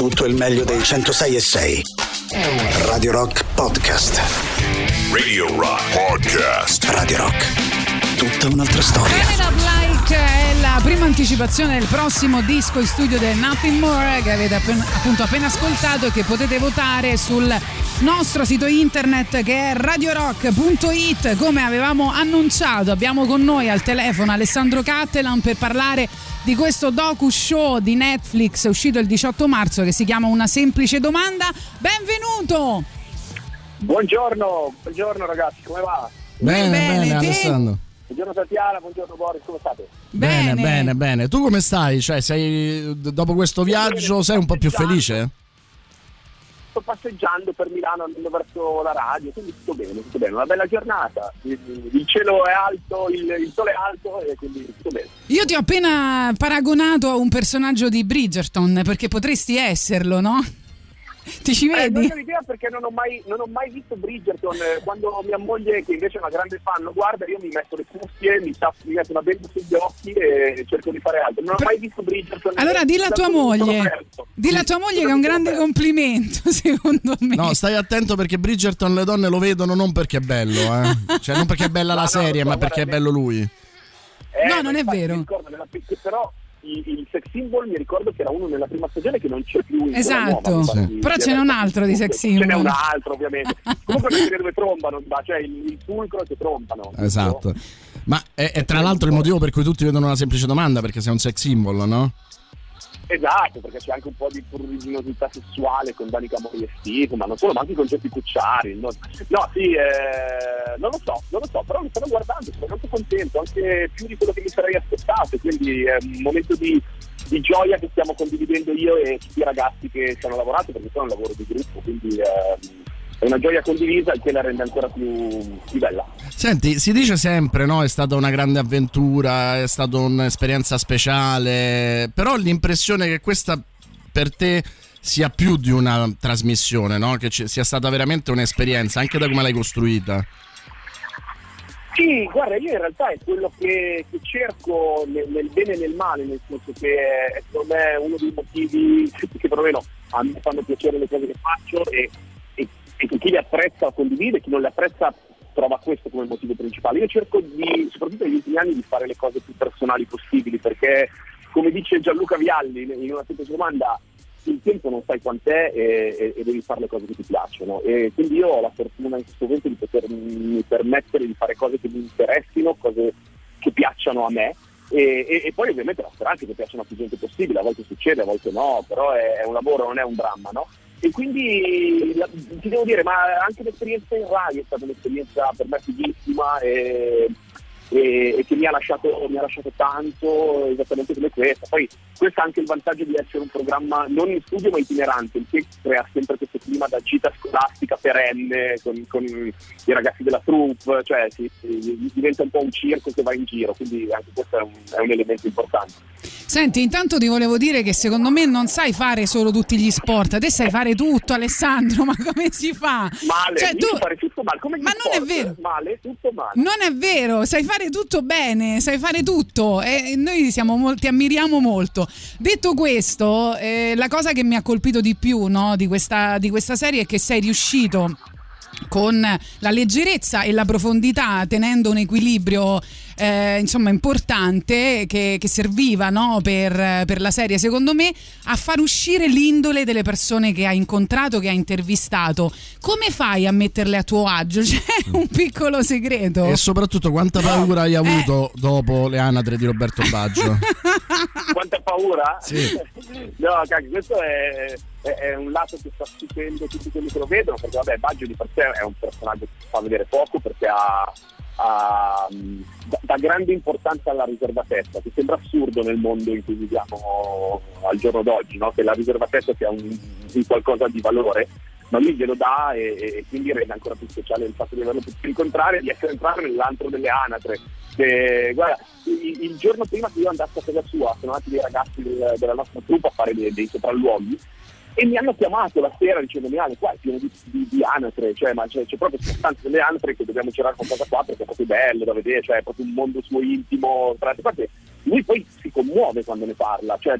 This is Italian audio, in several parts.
tutto il meglio dei 106 e 6. Radio Rock Podcast. Radio Rock Podcast. Radio Rock. Tutta un'altra storia. Up Like è la prima anticipazione del prossimo disco in studio del Nothing More che avete appena, appunto appena ascoltato e che potete votare sul nostro sito internet che è radiorock.it come avevamo annunciato abbiamo con noi al telefono Alessandro Cattelan per parlare di questo docu show di Netflix uscito il 18 marzo che si chiama Una semplice domanda benvenuto Buongiorno, buongiorno ragazzi, come va? Bene, bene, bene? Alessandro. Buongiorno Tatiana, buongiorno Boris, come state? Bene, bene, bene. Tu come stai? Cioè, sei dopo questo viaggio sei un po' più felice? Sto passeggiando per Milano andando verso la radio, quindi tutto bene, tutto bene. Una bella giornata, il, cielo è alto, il, il sole è alto e quindi tutto bene. io ti ho appena paragonato a un personaggio di Bridgerton perché potresti esserlo no? Ti ci Eh, non vedi? ho idea perché non ho mai, non ho mai visto Bridgerton. Eh, Quando mia moglie, che invece è una grande fan, lo guarda, io mi metto le cuffie, mi, mi metto una benda sugli occhi e cerco di fare altro. Non ho mai visto Bridgerton. Allora dilla a tua moglie, dilla a tua moglie che è un grande complimento secondo me. No, stai attento perché Bridgerton le donne lo vedono non perché è bello, eh. Cioè, non perché è bella la serie, no, ma perché è bello lui. Eh, No, non è vero. ricordo però il, il sex symbol mi ricordo che era uno nella prima stagione che non c'è più Esatto. nuova, Sì. Però ce n'è un altro di sex Ce n'è symbol. un altro ovviamente comunque perché dove trombano ma cioè il, il fulcro che trombano Esatto. Ma è, è tra l'altro il motivo per cui tutti vedono una semplice domanda, perché sei un sex symbol, no? Esatto perché c'è anche un po' di pruriginosità sessuale con Danica Mori e Steve ma non solo ma anche con Geppi Cucciari no, no sì eh, non lo so non lo so però mi stanno guardando sono molto contento anche più di quello che mi sarei aspettato quindi è un momento di di gioia che stiamo condividendo io e tutti i ragazzi che ci hanno lavorato perché è un lavoro di gruppo quindi ehm, è una gioia condivisa che la rende ancora più, più bella Senti, si dice sempre, no? È stata una grande avventura, è stata un'esperienza speciale, però l'impressione che questa per te sia più di una trasmissione, no? Che ci- sia stata veramente un'esperienza, anche da come l'hai costruita. Sì, guarda, io in realtà è quello che, che cerco nel, nel bene e nel male, nel senso che è secondo me uno dei motivi che perlomeno a me fanno piacere le cose che faccio e, e, che chi le apprezza condivide, chi non le apprezza trova questo come motivo principale. Io cerco di, soprattutto negli ultimi anni, di fare le cose più personali possibili perché, come dice Gianluca Vialli in una semplice domanda, il tempo non sai quant'è e, e- e devi fare le cose che ti piacciono e quindi io ho la fortuna in questo momento di potermi permettere di fare cose che mi interessino, cose che piacciono a me e, e- e poi ovviamente la speranza che piacciono a più gente possibile, a volte succede, a volte no, però è, è un lavoro, non è un dramma, no? E quindi la- ti devo dire, ma anche l'esperienza in radio è stata un'esperienza per me fighissima e, e- e che mi ha, lasciato, mi ha lasciato tanto, esattamente come questa. Poi questo ha anche il vantaggio di essere un programma non in studio ma itinerante, il che crea sempre questo clima da gita scolastica perenne con, con i ragazzi della troupe, cioè si- si- diventa un po' un circo che va in giro, quindi anche questo è un, è un elemento importante. Senti, intanto ti volevo dire che secondo me non sai fare solo tutti gli sport, te sai fare tutto Alessandro, ma come si fa? Male, Cioè, io tu- fare tutto male, come Ma non è sport, vero. Male, tutto male. Non è vero, sai fare tutto bene, sai fare tutto e noi siamo mol- ti ammiriamo molto. Detto questo, eh, la cosa che mi ha colpito di più no, di, questa, di questa serie è che sei riuscito con la leggerezza e la profondità, tenendo un equilibrio eh, insomma importante che, che serviva no, per, per la serie, secondo me, a far uscire l'indole delle persone che hai incontrato, che hai intervistato. Come fai a metterle a tuo agio? C'è un piccolo segreto. E soprattutto quanta paura hai avuto dopo le anatre di Roberto Baggio? Quanta paura? Sì. No, cacchio, questo è, è- è un lato che sta stupendo tutti quelli che lo vedono, perché vabbè, Baggio di per sé è un personaggio che si fa vedere poco perché ha, mh, dà, grande importanza alla riservatezza, che sembra assurdo nel mondo in cui viviamo al giorno d'oggi, no? che la riservatezza sia un, un qualcosa di valore. Ma lui glielo dà e, e quindi rende ancora più speciale il fatto di averlo potuto incontrare e di essere entrato nell'antro delle anatre. Che, guarda, il, il giorno prima che io andassi a casa sua, sono andati dei ragazzi del- della nostra truppa a fare dei, dei sopralluoghi e mi hanno chiamato la sera dicendomi Ale qua è pieno di, di, di anatre, cioè, ma c'è, c'è proprio sostanza delle anatre che dobbiamo girare con casa qua perché è proprio bello da vedere, cioè è proprio un mondo suo intimo. Tra l'altro, infatti, lui poi si commuove quando ne parla, cioè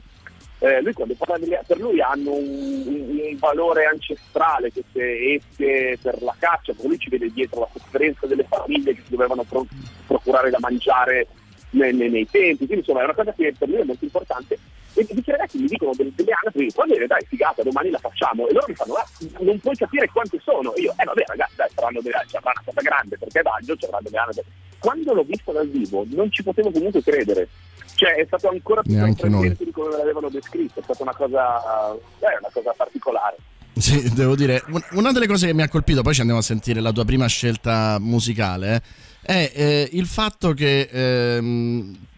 eh, lui quando parla delle, per lui hanno un, un, un, valore ancestrale queste esche per la caccia, perché lui ci vede dietro la sofferenza delle famiglie che si dovevano pro- procurare da mangiare nei, nei, nei, tempi, quindi insomma è una cosa che per lui è molto importante. E questi ragazzi mi dicono delle, delle anapi, va bene dai figata, domani la facciamo, e loro mi fanno, ah, non puoi capire quante sono, e io, eh vabbè ragazzi, dai, saranno delle, sarà una cosa grande, perché Baggio c'erano delle anapi. Quando l'ho vista dal vivo non ci potevo comunque credere, cioè è stato ancora più sorprendente di come me l'avevano descritto, è stata una cosa, eh, una cosa particolare. Sì, devo dire, una delle cose che mi ha colpito, poi ci andiamo a sentire la tua prima scelta musicale, è eh, il fatto che ehm,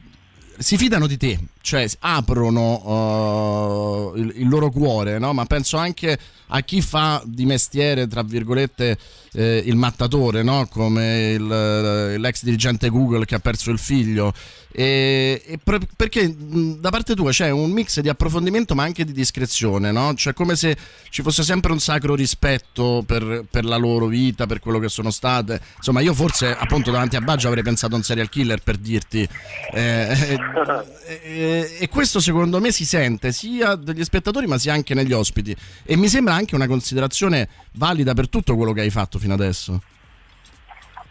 si fidano di te, cioè aprono uh, il, il, loro cuore, no? ma penso anche a chi fa di mestiere, tra virgolette, eh, il mattatore, no? come il, l'ex dirigente Google che ha perso il figlio. E, e per, perché da parte tua c'è un mix di approfondimento ma anche di discrezione, no? cioè come se ci fosse sempre un sacro rispetto per, per, la loro vita, per quello che sono state. Insomma, io forse appunto davanti a Baggio avrei pensato a un serial killer per dirti. Eh, eh, e questo secondo me si sente sia dagli spettatori ma sia anche negli ospiti. E mi sembra anche una considerazione valida per tutto quello che hai fatto fino adesso.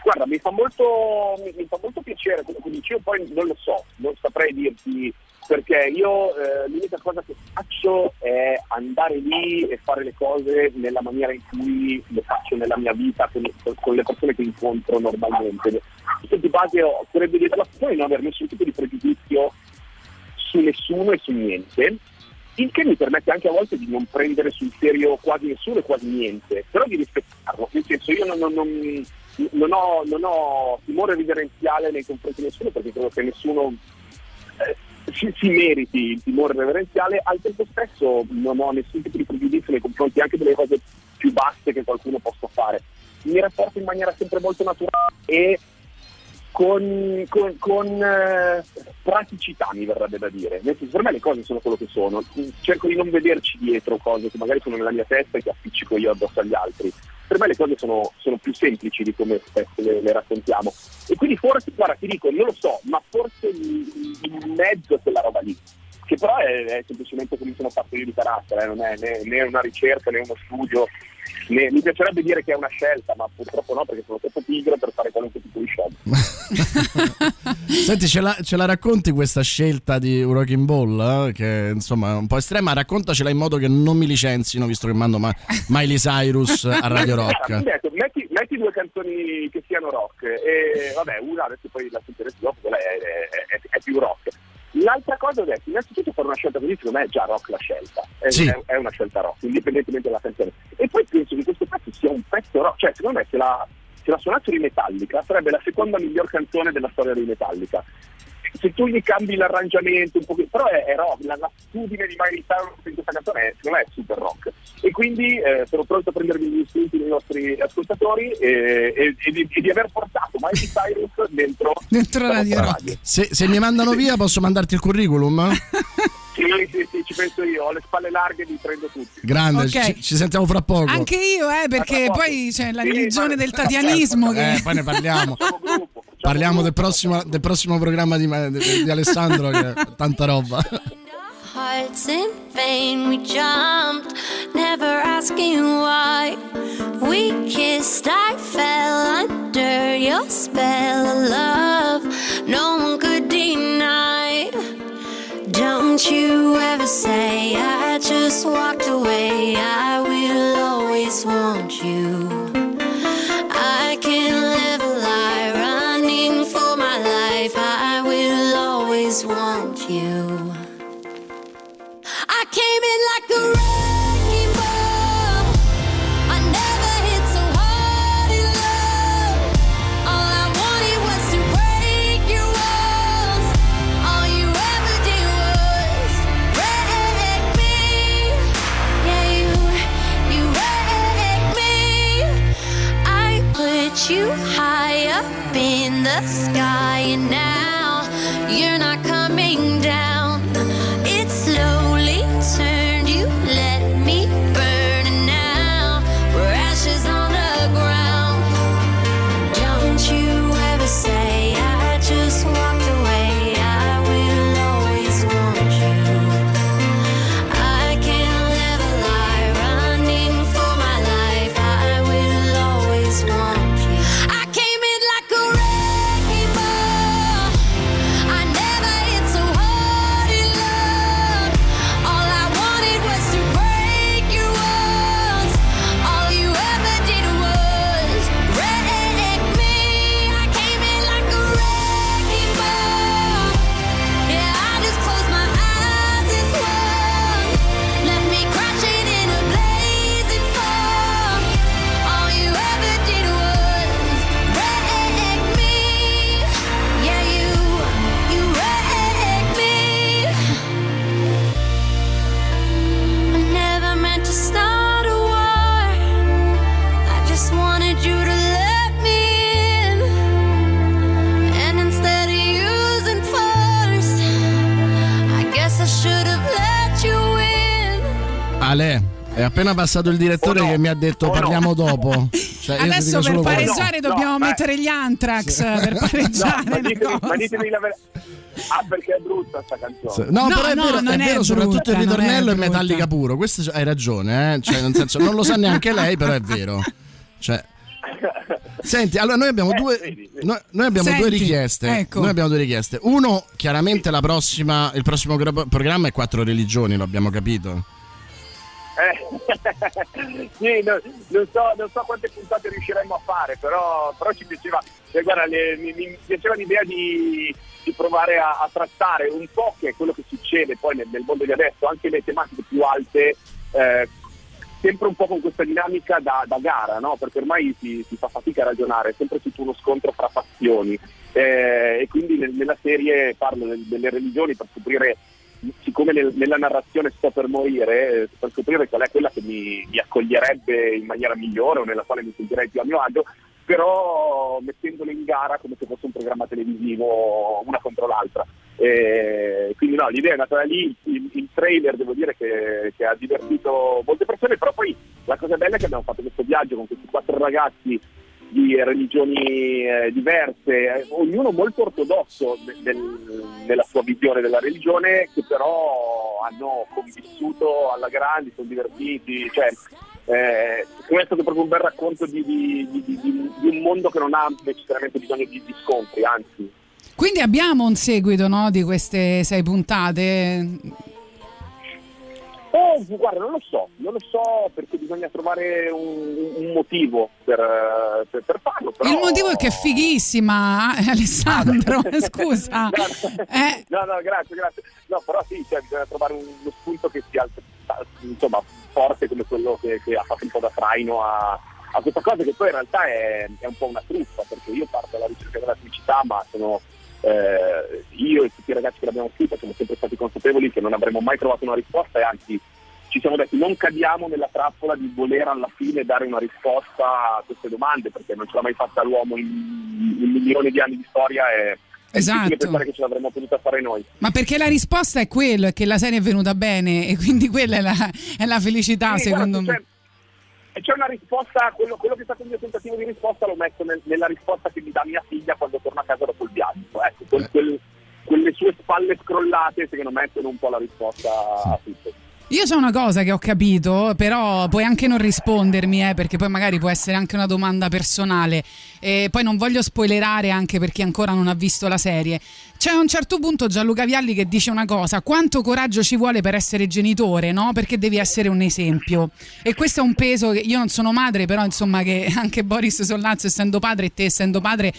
Guarda, mi fa molto, mi, mi fa molto piacere quello che dici, io poi non lo so, non saprei dirti perché io eh, l'unica cosa che faccio è andare lì e fare le cose nella maniera in cui le faccio nella mia vita con, con le persone che incontro normalmente. Di base ho, sarebbe dire la persona di non aver nessun tipo di pregiudizio su nessuno e su niente, il che mi permette anche a volte di non prendere sul serio quasi nessuno e quasi niente, però di rispettarlo, nel senso io non, non, non non ho, ho, timore reverenziale nei confronti di nessuno perché credo che nessuno eh, si, si, meriti il timore reverenziale, al tempo stesso non ho nessun tipo di pregiudizio nei confronti anche delle cose più basse che qualcuno possa fare. Mi rapporto in maniera sempre molto naturale e con, con, con eh, praticità mi verrebbe da dire. per me le cose sono quello che sono, cerco di non vederci dietro cose che magari sono nella mia testa e che appiccico io addosso agli altri per me le cose sono, sono più semplici di come spesso le, le, raccontiamo. E quindi forse, guarda, ti dico, non lo so, ma forse in mezzo a quella roba lì, che però è, è semplicemente come sono fatto io di carattere, eh, non è né, né una ricerca né uno studio mi, mi, piacerebbe dire che è una scelta, ma purtroppo no, perché sono troppo pigro per fare qualunque tipo di scelta. Senti, ce la, ce la, racconti questa scelta di Rocking Ball? Eh? Che insomma è un po' estrema. Raccontacela in modo che non mi licenzino, visto che mando ma- Miley Cyrus a Radio Rock. Detto, metti, metti, due canzoni che siano rock. E vabbè, una adesso poi la sentirete dopo, quella è, è, è, è più rock. L'altra cosa ho detto, innanzitutto fare una scelta così secondo me è già rock la scelta, è, sì. è, è una scelta rock, indipendentemente dalla canzone. E poi penso che questo pezzo sia un pezzo rock, cioè secondo me se la, se la suonassero in Metallica sarebbe la seconda miglior canzone della storia di Metallica se tu gli cambi l'arrangiamento un pochino, però è, è rock, la, l'attitudine di Miley Cyrus in questa canzone è, secondo me è super rock. E quindi eh, sono pronto a prendermi gli spunti dei nostri ascoltatori e, e, e, di, e, di, aver portato Miley Cyrus dentro, dentro la radio. radio. Se, se, mi mandano via posso mandarti il curriculum? Sì, sì, sì, ci penso io, ho le spalle larghe, li prendo tutti. Grande, okay. ci, ci, sentiamo fra poco. Anche io, eh, perché poi c'è la religione sì, del tatianismo. Certo, che... Eh, poi ne parliamo. Parliamo del prossimo, del prossimo programma di, di, di Alessandro, che è tanta roba. hearts in vain we jumped never asking why we kissed i fell under your spell of love no one could deny you ever say i just walked away i appena passato il direttore Oh no. che mi ha detto Oh no. parliamo dopo. Cioè, Adesso per pareggiare No, dobbiamo no, ma- mettere gli Anthrax per No, pareggiare ma la ditemi, cosa. ma ditemi la verità. Ah, perché è brutta sta canzone. No, No, però è no, vero, non è è vero soprattutto brutta, il è ritornello è brutta. metallica puro. Questo hai ragione, eh? Cioè, nel senso, non lo sa neanche lei, però è vero. Cioè, Senti, allora noi abbiamo Eh, due, vedi, vedi. noi, noi abbiamo Senti, due richieste. ecco. Noi abbiamo due richieste. Uno, chiaramente la prossima, il prossimo gra- programma è Quattro religioni, lo abbiamo capito. Eh, sì, no- non, so, non so quante puntate riusciremo a fare, però, però ci piaceva, cioè, guarda, le- mi, mi piaceva l'idea di, di provare a, a trattare un po' che è quello che succede poi nel, nel mondo di adesso, anche le tematiche più alte, eh, sempre un po' con questa dinamica da, da gara, no? perché ormai si, si fa fatica a ragionare, è sempre tutto uno scontro fra fazioni eh, e quindi nel- nella serie parlo del- delle religioni per scoprire siccome nel- nella narrazione sto per morire, eh, per scoprire qual è quella che mi, mi accoglierebbe in maniera migliore o nella quale mi sentirei più a mio agio, però mettendole in gara come se fosse un programma televisivo una contro l'altra. E quindi no, l'idea è nata da lì, il, il trailer devo dire che, che ha divertito molte persone, però poi la cosa bella è che abbiamo fatto questo viaggio con questi quattro ragazzi di religioni eh, diverse, eh, ognuno molto ortodosso de- del- nella sua visione della religione, che però hanno convissuto alla grande, sono divertiti, cioè eh, è stato proprio un bel racconto di, di- di- di- un mondo che non ha necessariamente bisogno di scontri, anzi. Quindi abbiamo un seguito no, di queste sei puntate. Oh, guarda, non lo so, non lo so perché bisogna trovare un, un motivo per, per- per farlo. Però... Il motivo è che è fighissima, eh, Alessandro. Ah. Scusa. No, Eh, no, no, grazie, grazie. No, però sì, cioè, bisogna trovare un- uno spunto che sia insomma, forte come quello che, che ha fatto un po' da traino a, a questa cosa che poi in realtà è, è un po' una truffa, perché io parto alla ricerca della felicità, ma sono eh, io e tutti i ragazzi che l'abbiamo scritta siamo sempre stati consapevoli che non avremmo mai trovato una risposta e anzi ci siamo detti non cadiamo nella trappola di voler alla fine dare una risposta a queste domande perché non ce l'ha mai fatta l'uomo in, in milioni di anni di storia e è Esatto. pensare che ce l'avremmo potuta fare noi. ma perché la risposta è quello, è che la serie è venuta bene e quindi quella è la, è la felicità Sì, secondo guarda, me. C'è, c'è una risposta, quello, quello che è stato il mio tentativo di risposta l'ho messo nel- nella risposta che mi dà mia figlia quando torna a casa dopo il viaggio. Ecco, quel- quel- quelle sue spalle scrollate secondo me sono un po' la risposta a tutto. Io c'ho una cosa che ho capito, però puoi anche non rispondermi, eh, perché poi magari può essere anche una domanda personale. E poi non voglio spoilerare anche per chi ancora non ha visto la serie. C'è a un certo punto Gianluca Vialli che dice una cosa: quanto coraggio ci vuole per essere genitore, no? Perché devi essere un esempio. E questo è un peso che io non sono madre, però insomma che anche Boris Sollazzo essendo padre e te essendo padre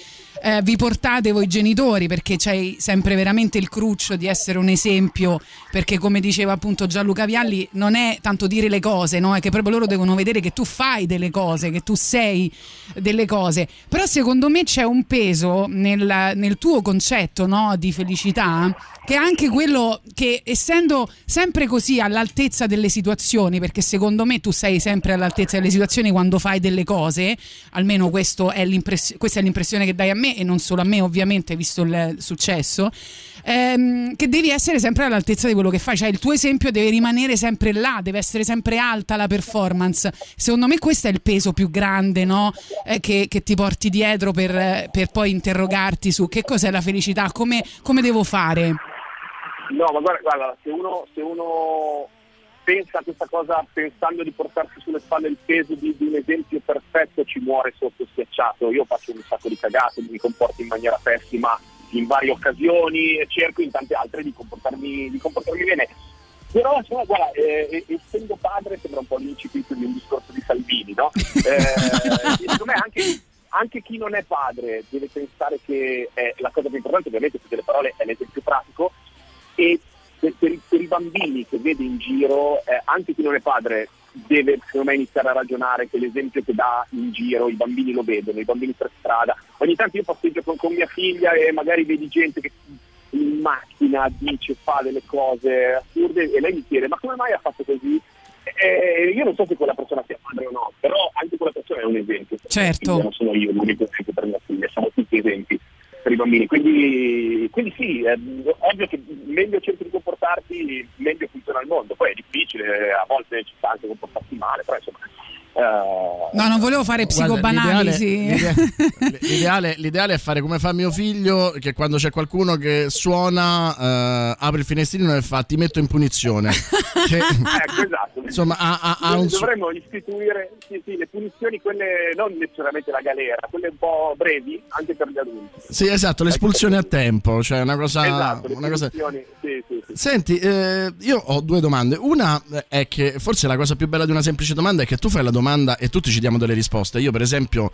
eh, vi portate voi genitori perché c'hai sempre veramente il cruccio di essere un esempio perché come diceva appunto Gianluca Vialli non è tanto dire le cose no? è che proprio loro devono vedere che tu fai delle cose che tu sei delle cose però secondo me c'è un peso nel, nel tuo concetto no? Di felicità che è anche quello che essendo sempre così all'altezza delle situazioni perché secondo me tu sei sempre all'altezza delle situazioni quando fai delle cose almeno è questa è l'impressione che dai a me e non solo a me ovviamente visto il successo ehm, che devi essere sempre all'altezza di quello che fai cioè il tuo esempio deve rimanere sempre là deve essere sempre alta la performance secondo me questo è il peso più grande no? Eh, che, che ti porti dietro per, per poi interrogarti su che cos'è la felicità come, come devo fare No, ma guarda, guarda, se, uno, se uno pensa a questa cosa pensando di portarsi sulle spalle il peso di, di un esempio perfetto ci muore sotto schiacciato. Io faccio un sacco di cagate, mi comporto in maniera pessima in varie occasioni e cerco in tante altre di comportarmi, di comportarmi bene. Però insomma, guarda, eh, essendo padre sembra un po' l'incipit di un discorso di Salvini, no? Eh, secondo me anche, anche chi non è padre deve pensare che eh, la cosa più importante, ovviamente, tutte le parole è l'esempio pratico, e per, per per i bambini che vede in giro, eh, anche chi non è padre deve secondo me iniziare a ragionare che l'esempio che dà in giro i bambini lo vedono, i bambini per strada. Ogni tanto io passeggio con, con mia figlia e magari vedi gente che in macchina dice, fa delle cose assurde e lei mi chiede ma come mai ha fatto così? Eh, io non so se quella persona sia padre o no, però anche quella persona è un esempio. Certo. Non sono io l'unico esempio per mia figlia, siamo tutti esempi per i bambini. Quindi, quindi sì, è ovvio che meglio cerchi di comportarti, meglio funziona il mondo. Poi è difficile. a volte ci sta anche comportarsi male, però insomma no, non volevo fare psicobanalisi. L'ideale, l'ideale, l'ideale, è fare come fa mio figlio, che quando c'è qualcuno che suona, uh, apre il finestrino e fa ti metto in punizione. che, ecco, esatto. Insomma, ha, ha, ha un... dovremmo istituire sì, sì, le punizioni, quelle non necessariamente la galera, quelle un po' brevi, anche per gli adulti. Sì, esatto, l'espulsione a tempo, cioè una cosa... Esatto, una cosa... Sì, sì, Senti, eh, io ho due domande. Una è che forse la cosa più bella di una semplice domanda è che tu fai la domanda domanda e tutti ci diamo delle risposte. Io, per esempio,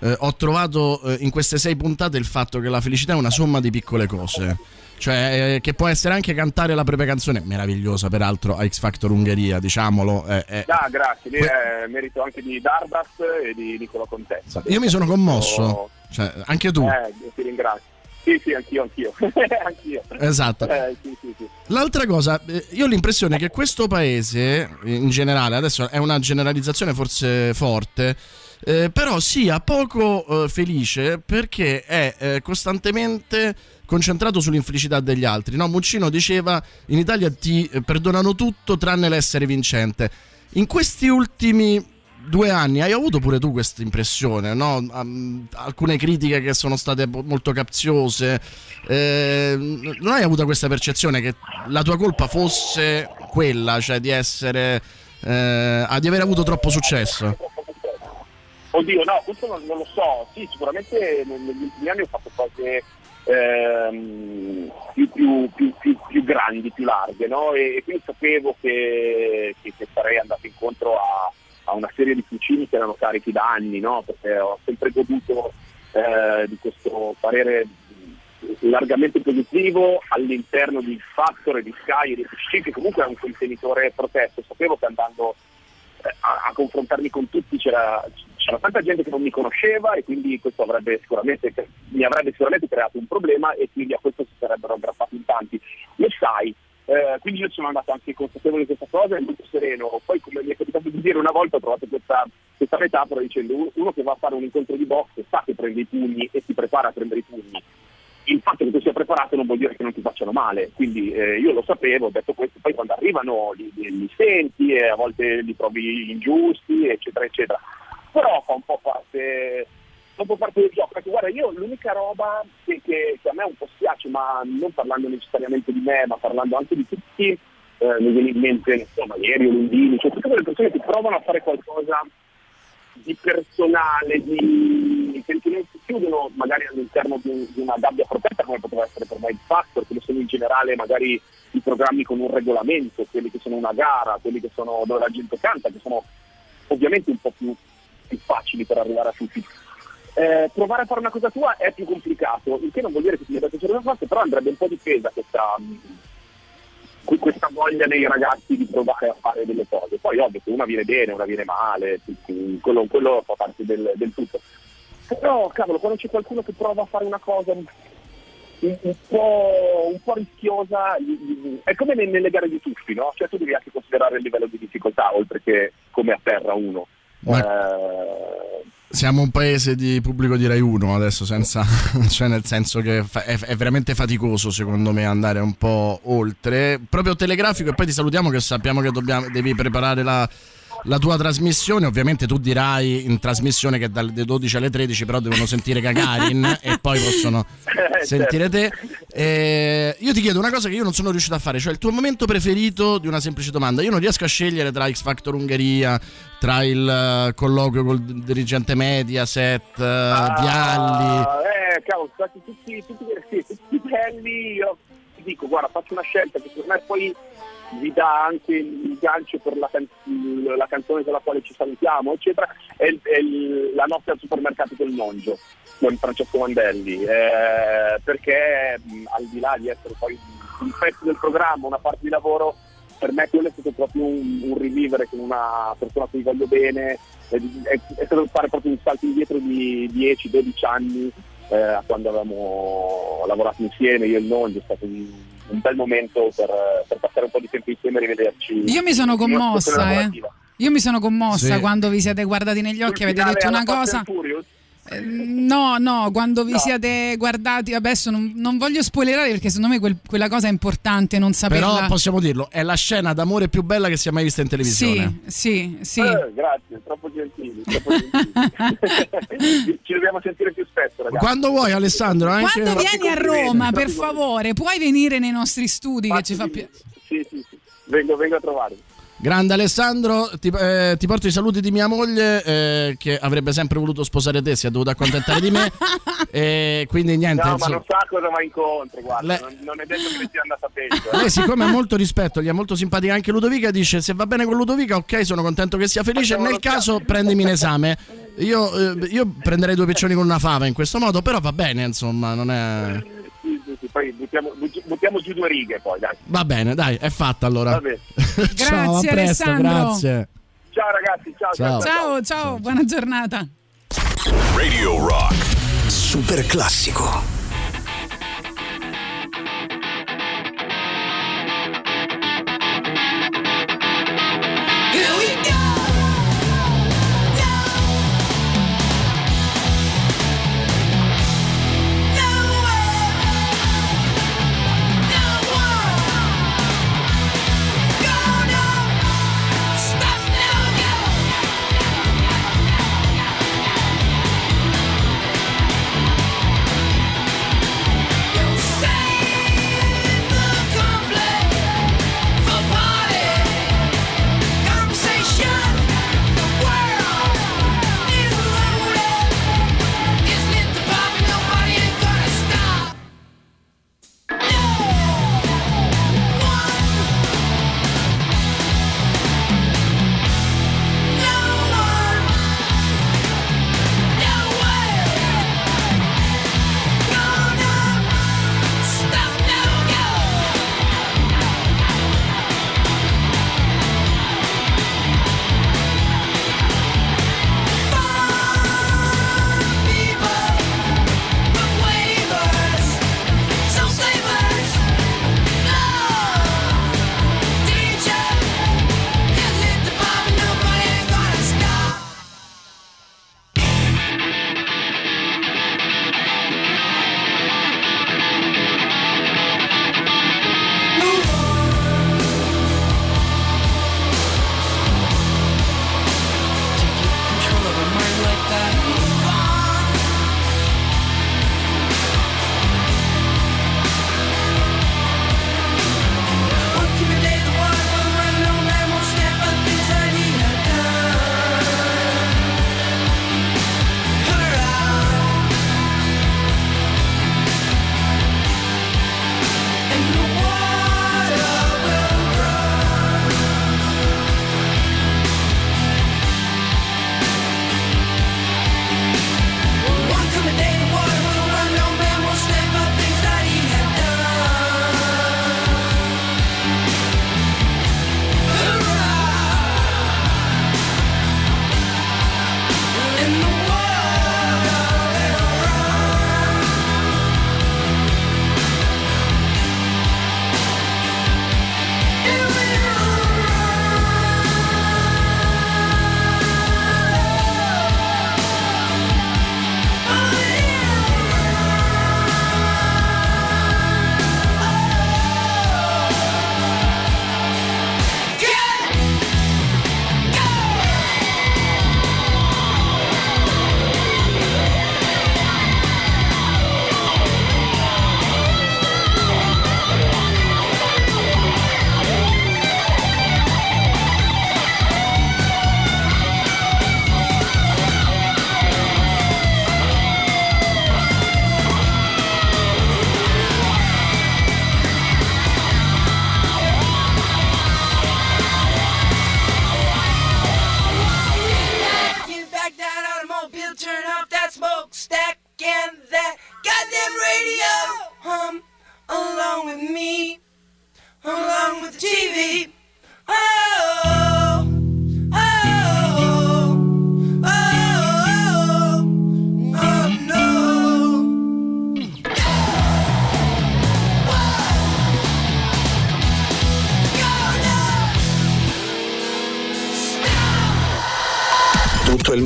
eh, ho trovato eh, in queste sei puntate il fatto che la felicità è una somma di piccole cose. Cioè, eh, che può essere anche cantare la propria canzone, meravigliosa peraltro a X Factor Ungheria, diciamolo. ah, grazie, lì è merito anche di Dardas e di Nicola Contessa. Io mi sono commosso, cioè, anche tu. Eh, ti ringrazio. Sì, sì, anch'io, anch'io. anch'io. Esatto. Eh, sì, sì, sì. L'altra cosa, eh, io ho l'impressione che questo paese, in generale, adesso è una generalizzazione forse forte, eh, però sia poco eh, felice perché è eh, costantemente concentrato sull'infelicità degli altri. No? Muccino diceva in Italia ti eh, perdonano tutto tranne l'essere vincente. In questi ultimi due anni hai avuto pure tu questa impressione, no? Alcune critiche che sono state molto capziose, eh, non hai avuto questa percezione che la tua colpa fosse quella, cioè di essere, eh, di aver avuto troppo successo? Oddio, no, questo non, non lo so, sì, sicuramente negli ultimi anni ho fatto cose ehm, più, più, più, più, grandi, più larghe, no? E, e quindi sapevo che, che, che sarei andato incontro a a una serie di fucili che erano carichi da anni, no? perché ho sempre goduto eh, di questo parere largamente positivo all'interno di Factor e di Sky e di PC che comunque è un contenitore protetto. Sapevo che andando eh, a, a, confrontarmi con tutti c'era, c'era, tanta gente che non mi conosceva e quindi questo avrebbe mi avrebbe sicuramente creato un problema e quindi a questo si sarebbero aggrappati in tanti. Lo sai, eh, quindi io sono andato anche consapevole di questa cosa e molto sereno. Poi come mi è capitato di dire una volta ho trovato questa, questa metafora dicendo uno, che va a fare un incontro di box sa che prende i pugni e si prepara a prendere i pugni. Il fatto che tu sia preparato non vuol dire che non ti facciano male, quindi eh, io lo sapevo, ho detto questo, poi quando arrivano li, li, li senti e a volte li trovi ingiusti, eccetera, eccetera. Però fa un po' parte dopo parte del gioco. Perché guarda, io l'unica roba che, che, che, a me un po' spiace, ma non parlando necessariamente di me, ma parlando anche di tutti, eh, mi viene in mente, insomma, ieri o Lundini, cioè tutte quelle persone che provano a fare qualcosa di personale, di, che non si chiudono magari all'interno di, di, una gabbia protetta come poteva essere per il Factor, che sono in generale magari i programmi con un regolamento, quelli che sono una gara, quelli che sono dove la gente canta, che sono ovviamente un po' più, più facili per arrivare a tutti eh, provare a fare una cosa tua è più complicato, il che non vuol dire che ti debba piacere una cosa, però andrebbe un po' difesa questa, questa voglia nei ragazzi di provare a fare delle cose. Poi ovvio che una viene bene, una viene male, quello, quello fa parte del, del, tutto. Però cavolo, quando c'è qualcuno che prova a fare una cosa un, un, po', un po', rischiosa, è come nelle gare di tuffi, no? Cioè tu devi anche considerare il livello di difficoltà, oltre che come a terra uno. Ma... Eh, siamo un paese di pubblico di Rai 1 adesso, senza, cioè nel senso che è, è, veramente faticoso secondo me andare un po' oltre. Proprio telegrafico e poi ti salutiamo che sappiamo che dobbiamo, devi preparare la, la tua trasmissione. Ovviamente tu dirai in trasmissione che dalle 12 alle 13 però devono sentire Gagarin e poi possono eh, sentire te. E io ti chiedo una cosa che io non sono riuscito a fare, cioè il tuo momento preferito di una semplice domanda. Io non riesco a scegliere tra X Factor Ungheria, tra il uh, colloquio col dirigente Mediaset, ah, Vialli. Eh, cavolo, tutti, tutti, tutti, tutti belli. Io ti dico, guarda, faccio una scelta che per me poi vi dà anche il gancio per la, can- la, canzone con la quale ci salutiamo, eccetera, è, è la notte al supermercato del Nongio con Francesco Mandelli, eh, perché mh, al di là di essere poi un pezzo del programma, una parte di lavoro, per me quello è stato proprio un, un rivivere con una persona a cui voglio bene, è, è, è stato fare proprio un salto indietro di 10-12 anni eh, a quando avevamo lavorato insieme, io e il Nongio, è stato un un bel momento per, per, passare un po' di tempo insieme e rivederci. Io mi sono commossa, eh. Io mi sono commossa sì. quando vi siete guardati negli occhi e avete detto una cosa. Eh, no, no, quando vi No. siete guardati, adesso non, non voglio spoilerare perché secondo me quel- quella cosa è importante non saperla. Però possiamo dirlo, è la scena d'amore più bella che sia mai vista in televisione. Sì, sì, sì. Eh, grazie, troppo gentili. Troppo gentili. Ci dobbiamo sentire più spesso, ragazzi. Quando vuoi Alessandro, anche Quando Fatti vieni a Roma, fatti per favore, puoi venire nei nostri studi che ci fa piacere. Sì, sì, sì. Vengo, vengo a trovarvi. Grande Alessandro, ti, eh, ti porto i saluti di mia moglie eh, che avrebbe sempre voluto sposare te, si è dovuta accontentare di me. e quindi niente. No, ma insomma, non sa cosa va incontro, guarda, Le- non, non è detto che ne sia andata peggio. eh. Lei siccome ha molto rispetto, gli è molto simpatica anche Ludovica, dice se va bene con Ludovica ok sono contento che sia felice, Facciamo nel caso prendimi in esame. Io, eh, io prenderei due piccioni con una fava in questo modo, però va bene insomma, non è... buttiamo, butti- buttiamo giù due righe poi, dai. Va bene, dai, è fatta allora. Va bene. ciao, a Grazie, presto, Alessandro. grazie. Ciao ragazzi, ciao. Ciao. Ciao, ciao, buona giornata. Radio Rock. Super classico.